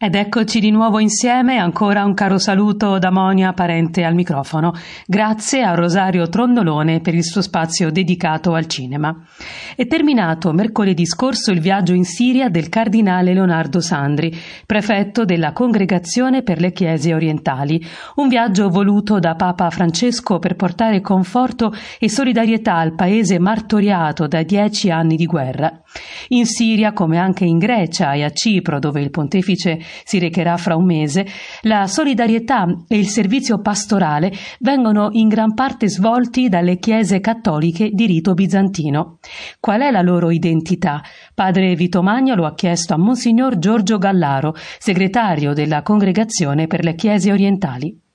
Ed eccoci di nuovo insieme, ancora un caro saluto da Monia, parente al microfono. Grazie a Rosario Trondolone per il suo spazio dedicato al cinema. È terminato mercoledì scorso il viaggio in Siria del cardinale Leonardo Sandri, prefetto della Congregazione per le Chiese Orientali, un viaggio voluto da Papa Francesco per portare conforto e solidarietà al paese martoriato da dieci anni di guerra. In Siria, come anche in Grecia e a Cipro, dove il pontefice si recherà fra un mese, la solidarietà e il servizio pastorale vengono in gran parte svolti dalle chiese cattoliche di rito bizantino. Qual è la loro identità? Padre Vito Magno lo ha chiesto a Monsignor Giorgio Gallaro, segretario della Congregazione per le Chiese Orientali.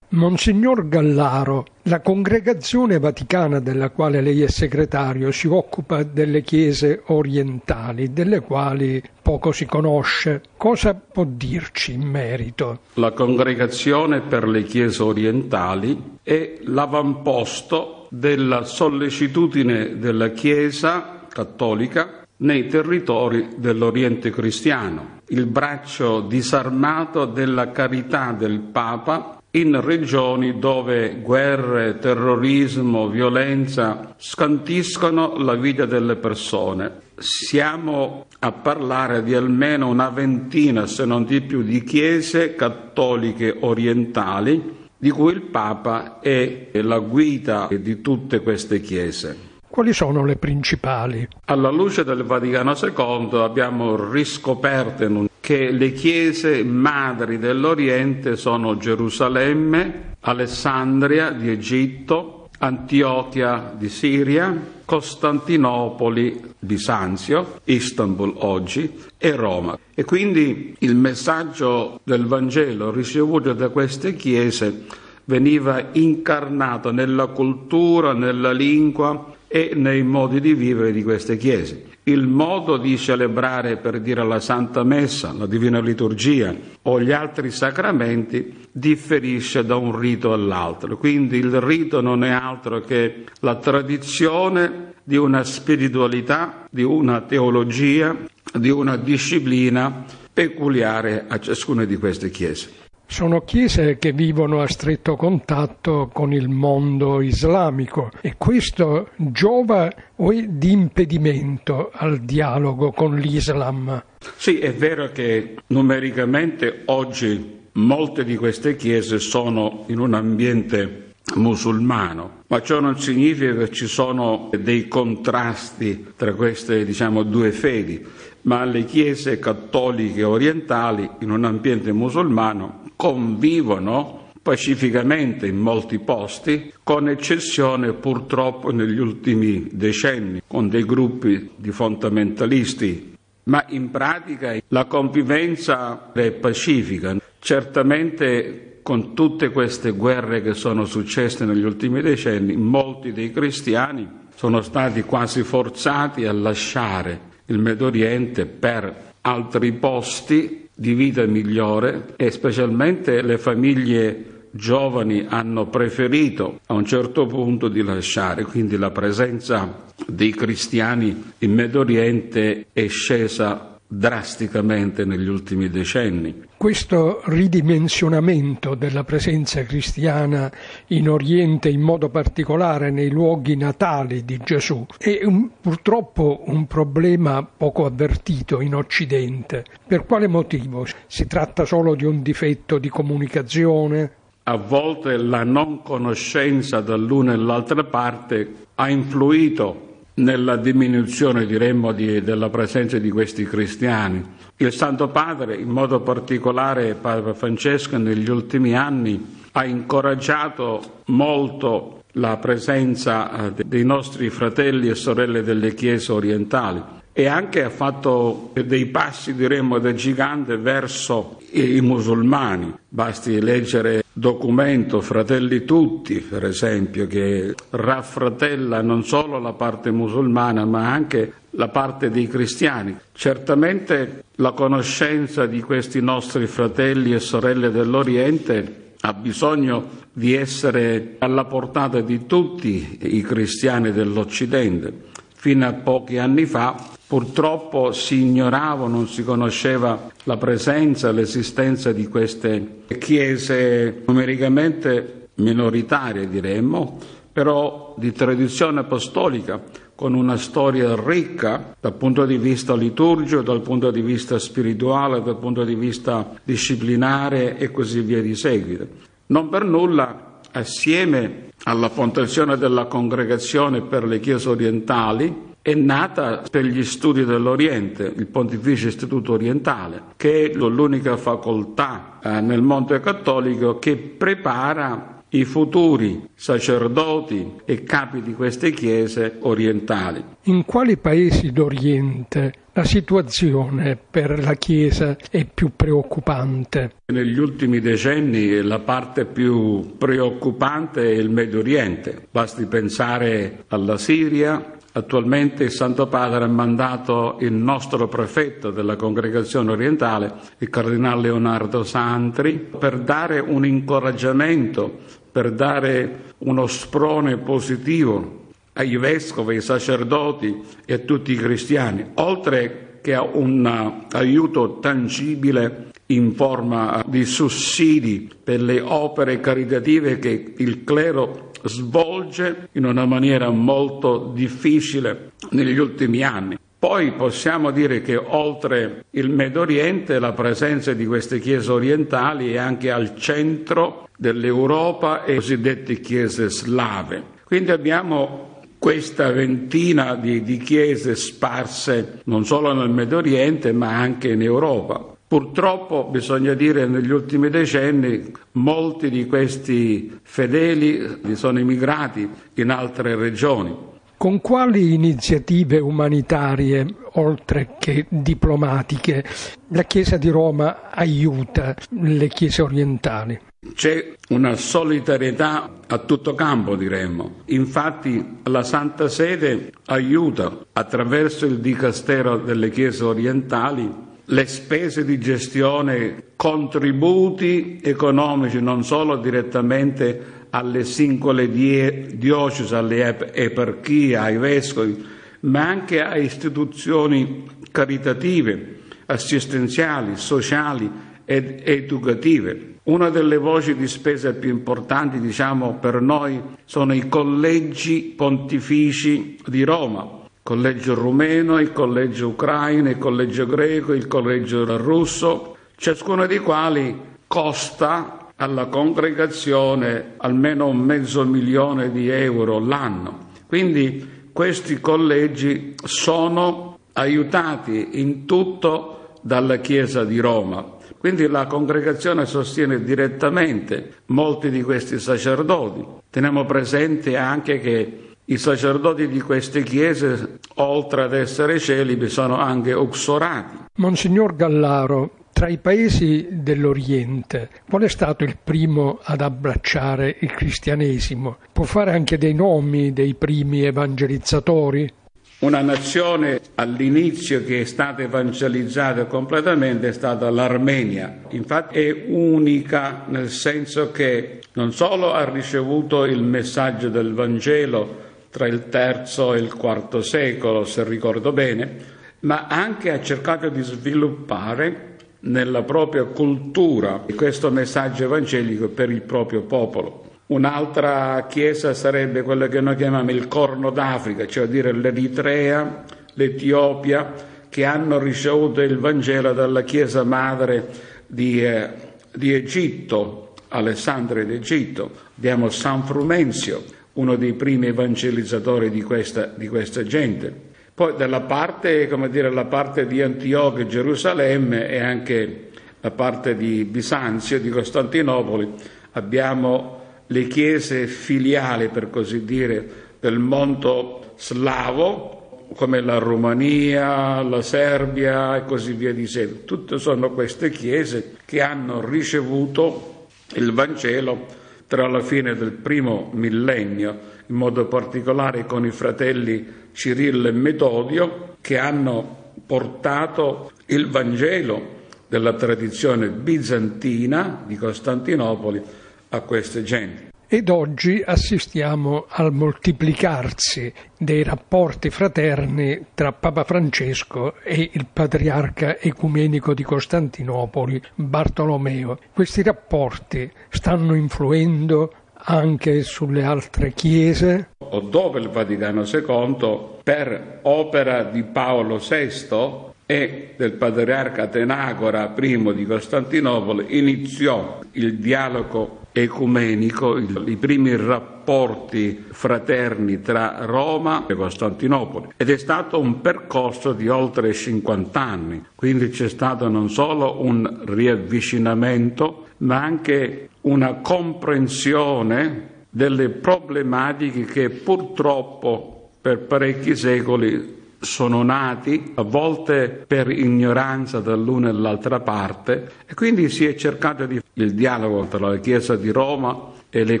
Monsignor Gallaro, la congregazione vaticana della quale lei è segretario si occupa delle chiese orientali, delle quali poco si conosce. Cosa può dirci in merito? La congregazione per le chiese orientali è l'avamposto della sollecitudine della Chiesa cattolica nei territori dell'Oriente cristiano, il braccio disarmato della carità del Papa in regioni dove guerre, terrorismo, violenza scantiscono la vita delle persone. Siamo a parlare di almeno una ventina, se non di più, di chiese cattoliche orientali di cui il Papa è la guida di tutte queste chiese. Quali sono le principali? Alla luce del Vaticano II abbiamo riscoperto che le chiese madri dell'Oriente sono Gerusalemme, Alessandria di Egitto, Antiochia di Siria, Costantinopoli, Bisanzio, Istanbul oggi e Roma. E quindi il messaggio del Vangelo ricevuto da queste chiese veniva incarnato nella cultura, nella lingua e nei modi di vivere di queste chiese il modo di celebrare, per dire la Santa Messa, la Divina Liturgia o gli altri sacramenti differisce da un rito all'altro. Quindi il rito non è altro che la tradizione di una spiritualità, di una teologia, di una disciplina peculiare a ciascuna di queste chiese. Sono chiese che vivono a stretto contatto con il mondo islamico e questo giova di impedimento al dialogo con l'Islam? Sì, è vero che numericamente oggi molte di queste chiese sono in un ambiente musulmano, ma ciò non significa che ci sono dei contrasti tra queste diciamo, due fedi, ma le chiese cattoliche orientali in un ambiente musulmano convivono pacificamente in molti posti, con eccezione purtroppo negli ultimi decenni, con dei gruppi di fondamentalisti. Ma in pratica la convivenza è pacifica. Certamente con tutte queste guerre che sono successe negli ultimi decenni, molti dei cristiani sono stati quasi forzati a lasciare il Medio Oriente per altri posti di vita migliore e specialmente le famiglie giovani hanno preferito a un certo punto di lasciare, quindi la presenza dei cristiani in Medio Oriente è scesa drasticamente negli ultimi decenni. Questo ridimensionamento della presenza cristiana in Oriente, in modo particolare nei luoghi natali di Gesù, è un, purtroppo un problema poco avvertito in Occidente. Per quale motivo? Si tratta solo di un difetto di comunicazione? A volte la non conoscenza dall'una e dall'altra parte ha influito nella diminuzione, diremmo, di, della presenza di questi cristiani. Il Santo Padre, in modo particolare Padre Francesco, negli ultimi anni ha incoraggiato molto la presenza eh, dei nostri fratelli e sorelle delle chiese orientali e anche ha fatto dei passi, diremmo, da gigante verso i musulmani. Basti leggere documento Fratelli Tutti, per esempio, che raffratella non solo la parte musulmana ma anche la parte dei cristiani. Certamente la conoscenza di questi nostri fratelli e sorelle dell'Oriente ha bisogno di essere alla portata di tutti i cristiani dell'Occidente. Fino a pochi anni fa Purtroppo si ignorava, non si conosceva la presenza, l'esistenza di queste chiese numericamente minoritarie, diremmo, però di tradizione apostolica, con una storia ricca dal punto di vista liturgico, dal punto di vista spirituale, dal punto di vista disciplinare e così via di seguito. Non per nulla, assieme alla fondazione della Congregazione per le Chiese Orientali, è nata per gli studi dell'Oriente, il Pontificio Istituto Orientale, che è l'unica facoltà eh, nel mondo cattolico che prepara i futuri sacerdoti e capi di queste chiese orientali. In quali paesi d'Oriente la situazione per la Chiesa è più preoccupante? Negli ultimi decenni la parte più preoccupante è il Medio Oriente. Basti pensare alla Siria, Attualmente il Santo Padre ha mandato il nostro prefetto della congregazione orientale, il cardinale Leonardo Santri, per dare un incoraggiamento, per dare uno sprone positivo ai vescovi, ai sacerdoti e a tutti i cristiani, oltre che a un aiuto tangibile in forma di sussidi per le opere caritative che il clero svolge in una maniera molto difficile negli ultimi anni. Poi possiamo dire che oltre il Medio Oriente la presenza di queste chiese orientali è anche al centro dell'Europa e cosiddette chiese slave. Quindi abbiamo questa ventina di, di chiese sparse non solo nel Medio Oriente ma anche in Europa. Purtroppo, bisogna dire, negli ultimi decenni molti di questi fedeli sono emigrati in altre regioni. Con quali iniziative umanitarie, oltre che diplomatiche, la Chiesa di Roma aiuta le Chiese orientali? C'è una solidarietà a tutto campo, diremmo. Infatti la Santa Sede aiuta attraverso il Dicastero delle Chiese orientali le spese di gestione, contributi economici non solo direttamente alle singole diocesi, alle eparchie, ai vescovi, ma anche a istituzioni caritative, assistenziali, sociali ed educative. Una delle voci di spesa più importanti, diciamo, per noi sono i collegi pontifici di Roma, collegio rumeno, il collegio ucraino, il collegio greco, il collegio russo, ciascuno dei quali costa alla congregazione almeno un mezzo milione di euro l'anno. Quindi questi collegi sono aiutati in tutto dalla Chiesa di Roma. Quindi la congregazione sostiene direttamente molti di questi sacerdoti. Teniamo presente anche che i sacerdoti di queste chiese, oltre ad essere celibi, sono anche uxorati. Monsignor Gallaro, tra i paesi dell'Oriente, qual è stato il primo ad abbracciare il cristianesimo? Può fare anche dei nomi dei primi evangelizzatori? Una nazione all'inizio che è stata evangelizzata completamente è stata l'Armenia. Infatti è unica nel senso che non solo ha ricevuto il messaggio del Vangelo tra il III e il IV secolo, se ricordo bene, ma anche ha cercato di sviluppare nella propria cultura questo messaggio evangelico per il proprio popolo. Un'altra chiesa sarebbe quella che noi chiamiamo il Corno d'Africa, cioè dire l'Eritrea, l'Etiopia, che hanno ricevuto il Vangelo dalla chiesa madre di, eh, di Egitto, Alessandria d'Egitto. Abbiamo San Frumenzio, uno dei primi evangelizzatori di questa, di questa gente. Poi dalla parte, dire, parte di Antiochia e Gerusalemme e anche la parte di Bisanzio, di Costantinopoli, abbiamo le chiese filiali, per così dire, del mondo slavo, come la Romania, la Serbia e così via di seguito. Tutte sono queste chiese che hanno ricevuto il Vangelo tra la fine del primo millennio, in modo particolare con i fratelli Cirillo e Metodio, che hanno portato il Vangelo della tradizione bizantina di Costantinopoli a queste genti. ed oggi assistiamo al moltiplicarsi dei rapporti fraterni tra Papa Francesco e il patriarca ecumenico di Costantinopoli Bartolomeo. Questi rapporti stanno influendo anche sulle altre chiese? O dopo il Vaticano II, per opera di Paolo VI, e del patriarca Tenagora I di Costantinopoli iniziò il dialogo ecumenico, i primi rapporti fraterni tra Roma e Costantinopoli. Ed è stato un percorso di oltre 50 anni, quindi c'è stato non solo un riavvicinamento ma anche una comprensione delle problematiche che purtroppo per parecchi secoli sono nati, a volte per ignoranza dall'una e dall'altra parte, e quindi si è cercato di, il dialogo tra la Chiesa di Roma e le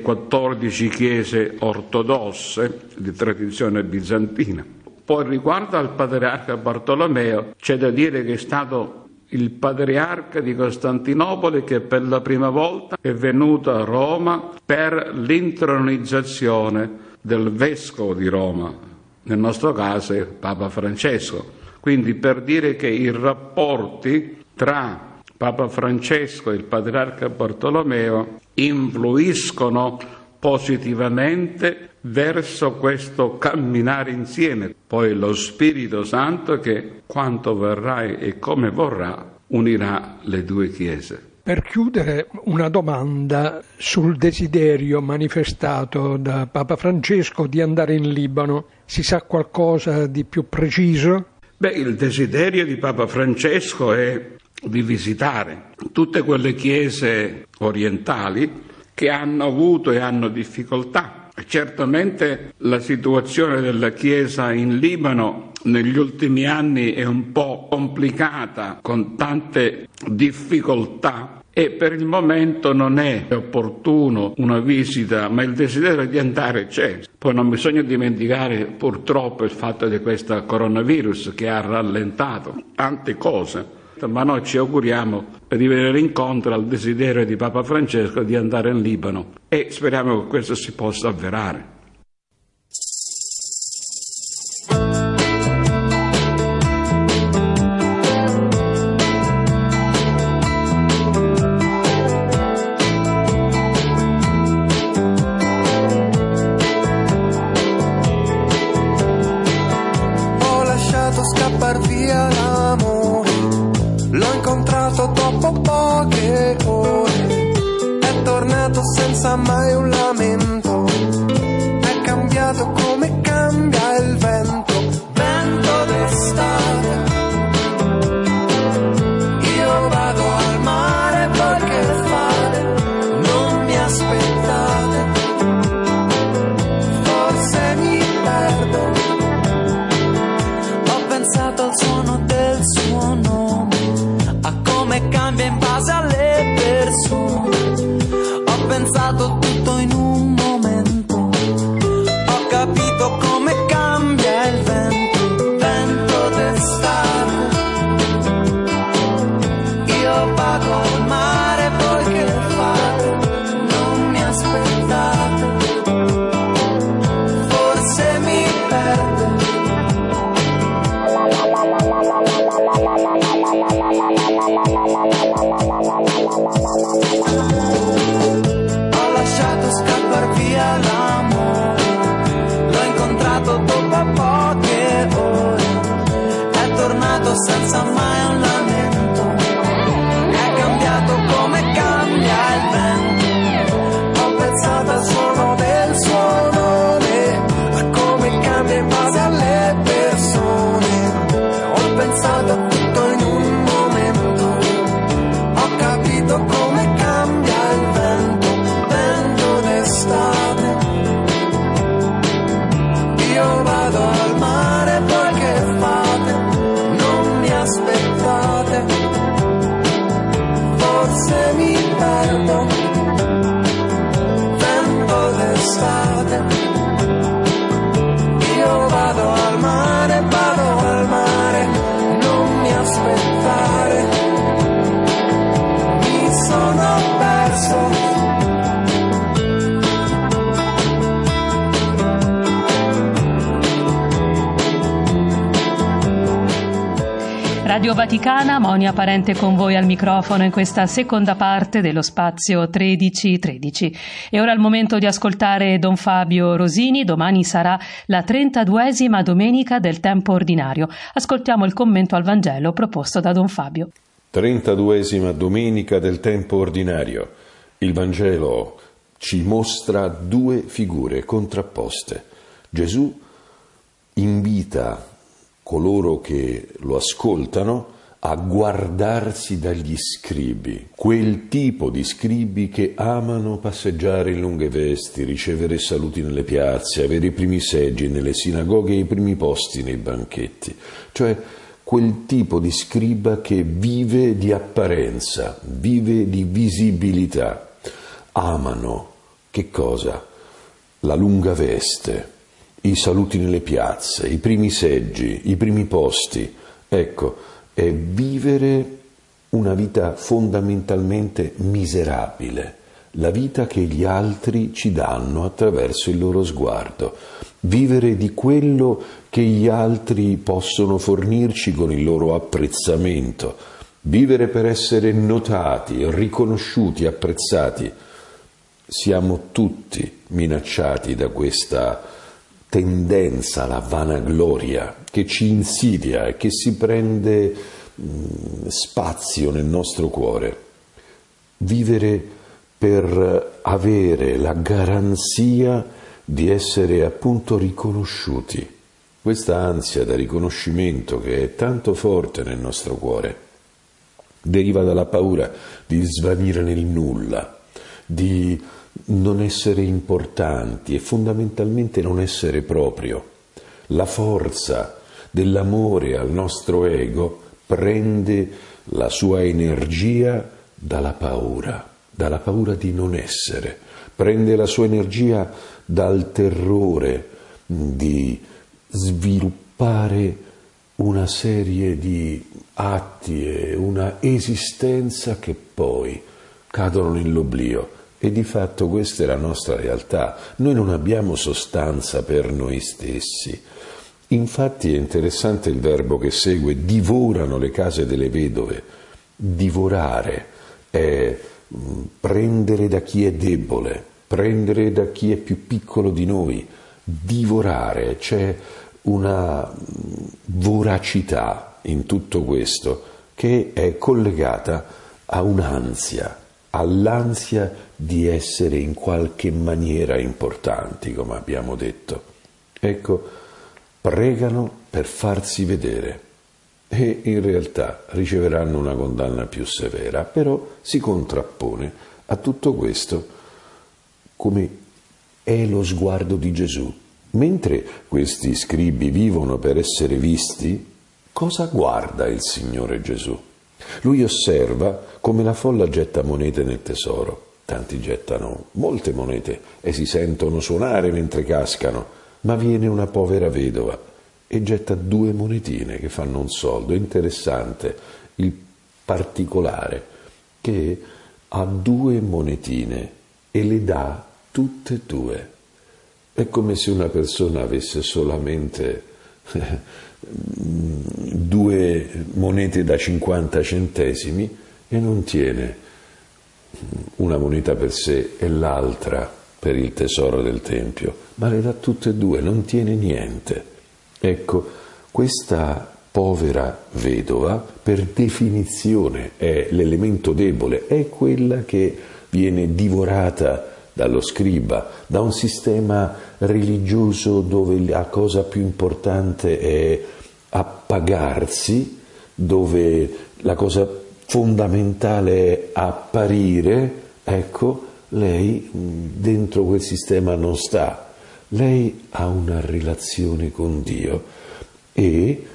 14 chiese ortodosse di tradizione bizantina. Poi riguardo al patriarca Bartolomeo, c'è da dire che è stato il patriarca di Costantinopoli che per la prima volta è venuto a Roma per l'intronizzazione del vescovo di Roma, nel nostro caso è Papa Francesco. Quindi per dire che i rapporti tra Papa Francesco e il patriarca Bartolomeo influiscono positivamente verso questo camminare insieme. Poi lo Spirito Santo che quanto vorrà e come vorrà unirà le due chiese. Per chiudere, una domanda sul desiderio manifestato da Papa Francesco di andare in Libano. Si sa qualcosa di più preciso? Beh, il desiderio di Papa Francesco è di visitare tutte quelle chiese orientali che hanno avuto e hanno difficoltà. Certamente la situazione della Chiesa in Libano negli ultimi anni è un po' complicata, con tante difficoltà e per il momento non è opportuno una visita, ma il desiderio di andare c'è. Poi non bisogna dimenticare purtroppo il fatto di questo coronavirus che ha rallentato tante cose, ma noi ci auguriamo di venire incontro al desiderio di Papa Francesco di andare in Libano e speriamo che questo si possa avverare. Radio Vaticana, Monia Parente con voi al microfono in questa seconda parte dello spazio 1313. E ora è il momento di ascoltare Don Fabio Rosini, domani sarà la 32esima domenica del tempo ordinario. Ascoltiamo il commento al Vangelo proposto da Don Fabio. 32esima domenica del tempo ordinario. Il Vangelo ci mostra due figure contrapposte. Gesù invita coloro che lo ascoltano a guardarsi dagli scribi, quel tipo di scribi che amano passeggiare in lunghe vesti, ricevere saluti nelle piazze, avere i primi seggi nelle sinagoghe e i primi posti nei banchetti, cioè quel tipo di scriba che vive di apparenza, vive di visibilità. Amano che cosa? La lunga veste, i saluti nelle piazze, i primi seggi, i primi posti. Ecco, è vivere una vita fondamentalmente miserabile, la vita che gli altri ci danno attraverso il loro sguardo, vivere di quello che gli altri possono fornirci con il loro apprezzamento, vivere per essere notati, riconosciuti, apprezzati. Siamo tutti minacciati da questa tendenza alla vanagloria che ci insidia e che si prende mh, spazio nel nostro cuore. Vivere per avere la garanzia di essere appunto riconosciuti. Questa ansia da riconoscimento che è tanto forte nel nostro cuore deriva dalla paura di svanire nel nulla, di non essere importanti e fondamentalmente non essere proprio. La forza dell'amore al nostro ego prende la sua energia dalla paura, dalla paura di non essere, prende la sua energia dal terrore di sviluppare una serie di atti e una esistenza che poi cadono nell'oblio e di fatto questa è la nostra realtà. Noi non abbiamo sostanza per noi stessi. Infatti è interessante il verbo che segue, divorano le case delle vedove. Divorare è mm, prendere da chi è debole, prendere da chi è più piccolo di noi, divorare, c'è una mm, voracità in tutto questo che è collegata a un'ansia, all'ansia di essere in qualche maniera importanti, come abbiamo detto. Ecco, pregano per farsi vedere e in realtà riceveranno una condanna più severa, però si contrappone a tutto questo come è lo sguardo di Gesù. Mentre questi scribi vivono per essere visti, cosa guarda il Signore Gesù? Lui osserva come la folla getta monete nel tesoro. Tanti gettano molte monete e si sentono suonare mentre cascano, ma viene una povera vedova e getta due monetine che fanno un soldo. Interessante il particolare che ha due monetine e le dà tutte e due. È come se una persona avesse solamente due monete da 50 centesimi e non tiene una moneta per sé e l'altra per il tesoro del Tempio, ma le dà tutte e due, non tiene niente. Ecco, questa povera vedova, per definizione, è l'elemento debole, è quella che viene divorata dallo scriba, da un sistema religioso dove la cosa più importante è appagarsi, dove la cosa fondamentale apparire, ecco, lei dentro quel sistema non sta. Lei ha una relazione con Dio e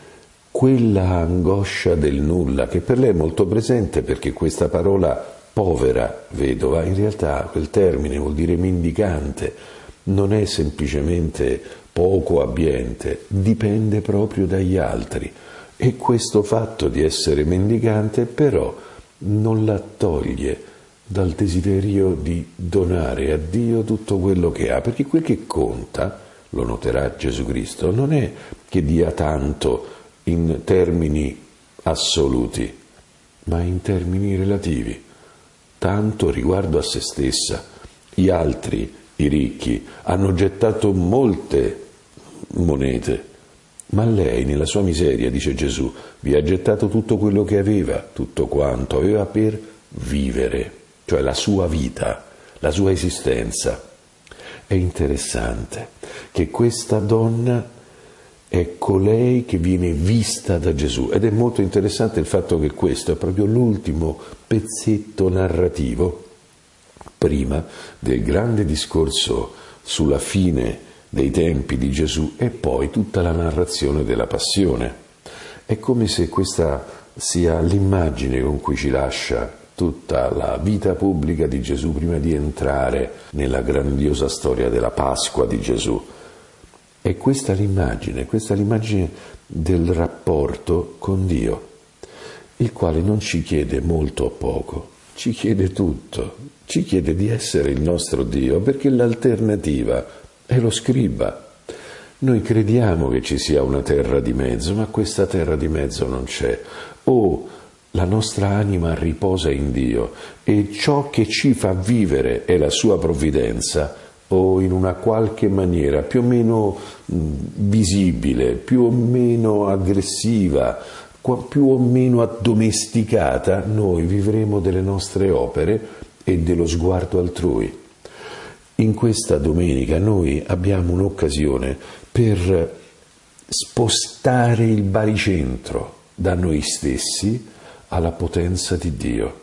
quella angoscia del nulla, che per lei è molto presente perché questa parola povera vedova, in realtà quel termine vuol dire mendicante, non è semplicemente poco abbiente, dipende proprio dagli altri. E questo fatto di essere mendicante però non la toglie dal desiderio di donare a Dio tutto quello che ha, perché quel che conta, lo noterà Gesù Cristo, non è che dia tanto in termini assoluti, ma in termini relativi, tanto riguardo a se stessa. Gli altri, i ricchi, hanno gettato molte monete, ma lei nella sua miseria, dice Gesù, vi ha gettato tutto quello che aveva, tutto quanto aveva per vivere, cioè la sua vita, la sua esistenza. È interessante che questa donna è colei che viene vista da Gesù ed è molto interessante il fatto che questo è proprio l'ultimo pezzetto narrativo prima del grande discorso sulla fine dei tempi di Gesù e poi tutta la narrazione della passione. È come se questa sia l'immagine con cui ci lascia tutta la vita pubblica di Gesù prima di entrare nella grandiosa storia della Pasqua di Gesù. E questa è l'immagine, questa è l'immagine del rapporto con Dio, il quale non ci chiede molto o poco, ci chiede tutto, ci chiede di essere il nostro Dio, perché l'alternativa è lo scriba. Noi crediamo che ci sia una terra di mezzo, ma questa terra di mezzo non c'è. O la nostra anima riposa in Dio e ciò che ci fa vivere è la sua provvidenza, o in una qualche maniera più o meno visibile, più o meno aggressiva, più o meno addomesticata, noi vivremo delle nostre opere e dello sguardo altrui. In questa domenica noi abbiamo un'occasione per spostare il baricentro da noi stessi alla potenza di Dio.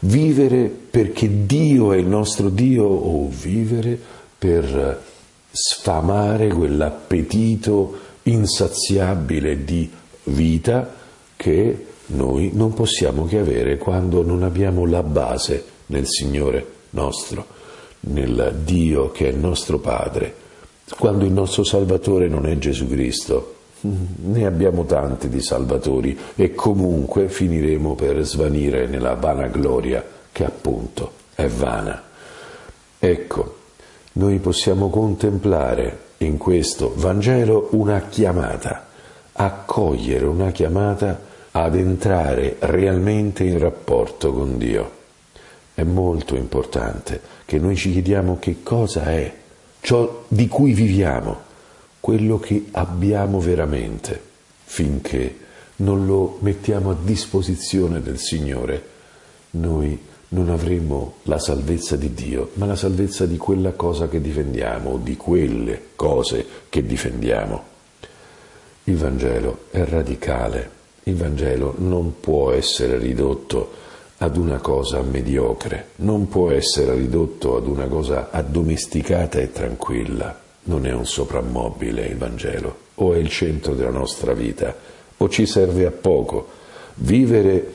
Vivere perché Dio è il nostro Dio o vivere per sfamare quell'appetito insaziabile di vita che noi non possiamo che avere quando non abbiamo la base nel Signore nostro nel Dio che è nostro Padre, quando il nostro Salvatore non è Gesù Cristo. Ne abbiamo tanti di Salvatori e comunque finiremo per svanire nella vana gloria che appunto è vana. Ecco, noi possiamo contemplare in questo Vangelo una chiamata, accogliere una chiamata ad entrare realmente in rapporto con Dio. È molto importante che noi ci chiediamo che cosa è ciò di cui viviamo, quello che abbiamo veramente, finché non lo mettiamo a disposizione del Signore, noi non avremo la salvezza di Dio, ma la salvezza di quella cosa che difendiamo, di quelle cose che difendiamo. Il Vangelo è radicale, il Vangelo non può essere ridotto ad una cosa mediocre, non può essere ridotto ad una cosa addomesticata e tranquilla. Non è un soprammobile il Vangelo, o è il centro della nostra vita, o ci serve a poco. Vivere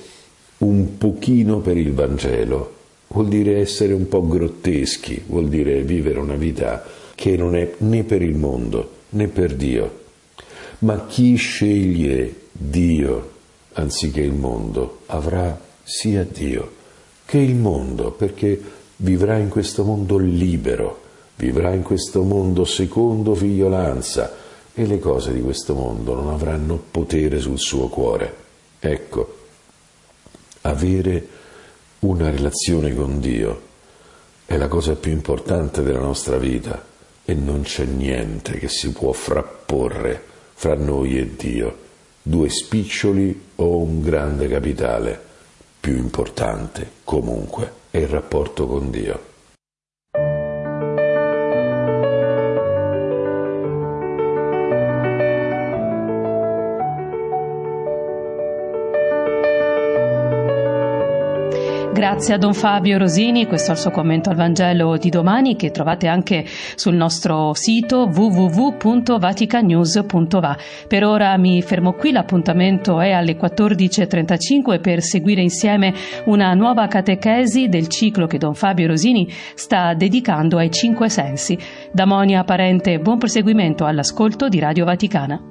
un pochino per il Vangelo vuol dire essere un po' grotteschi, vuol dire vivere una vita che non è né per il mondo né per Dio. Ma chi sceglie Dio anziché il mondo avrà sia Dio che il mondo, perché vivrà in questo mondo libero, vivrà in questo mondo secondo figliolanza e le cose di questo mondo non avranno potere sul suo cuore. Ecco, avere una relazione con Dio è la cosa più importante della nostra vita e non c'è niente che si può frapporre fra noi e Dio, due spiccioli o un grande capitale più importante comunque è il rapporto con Dio. Grazie a Don Fabio Rosini, questo è il suo commento al Vangelo di domani che trovate anche sul nostro sito www.vaticanews.va. Per ora mi fermo qui, l'appuntamento è alle 14.35 per seguire insieme una nuova catechesi del ciclo che Don Fabio Rosini sta dedicando ai cinque sensi. Da Monia Parente, buon proseguimento all'ascolto di Radio Vaticana.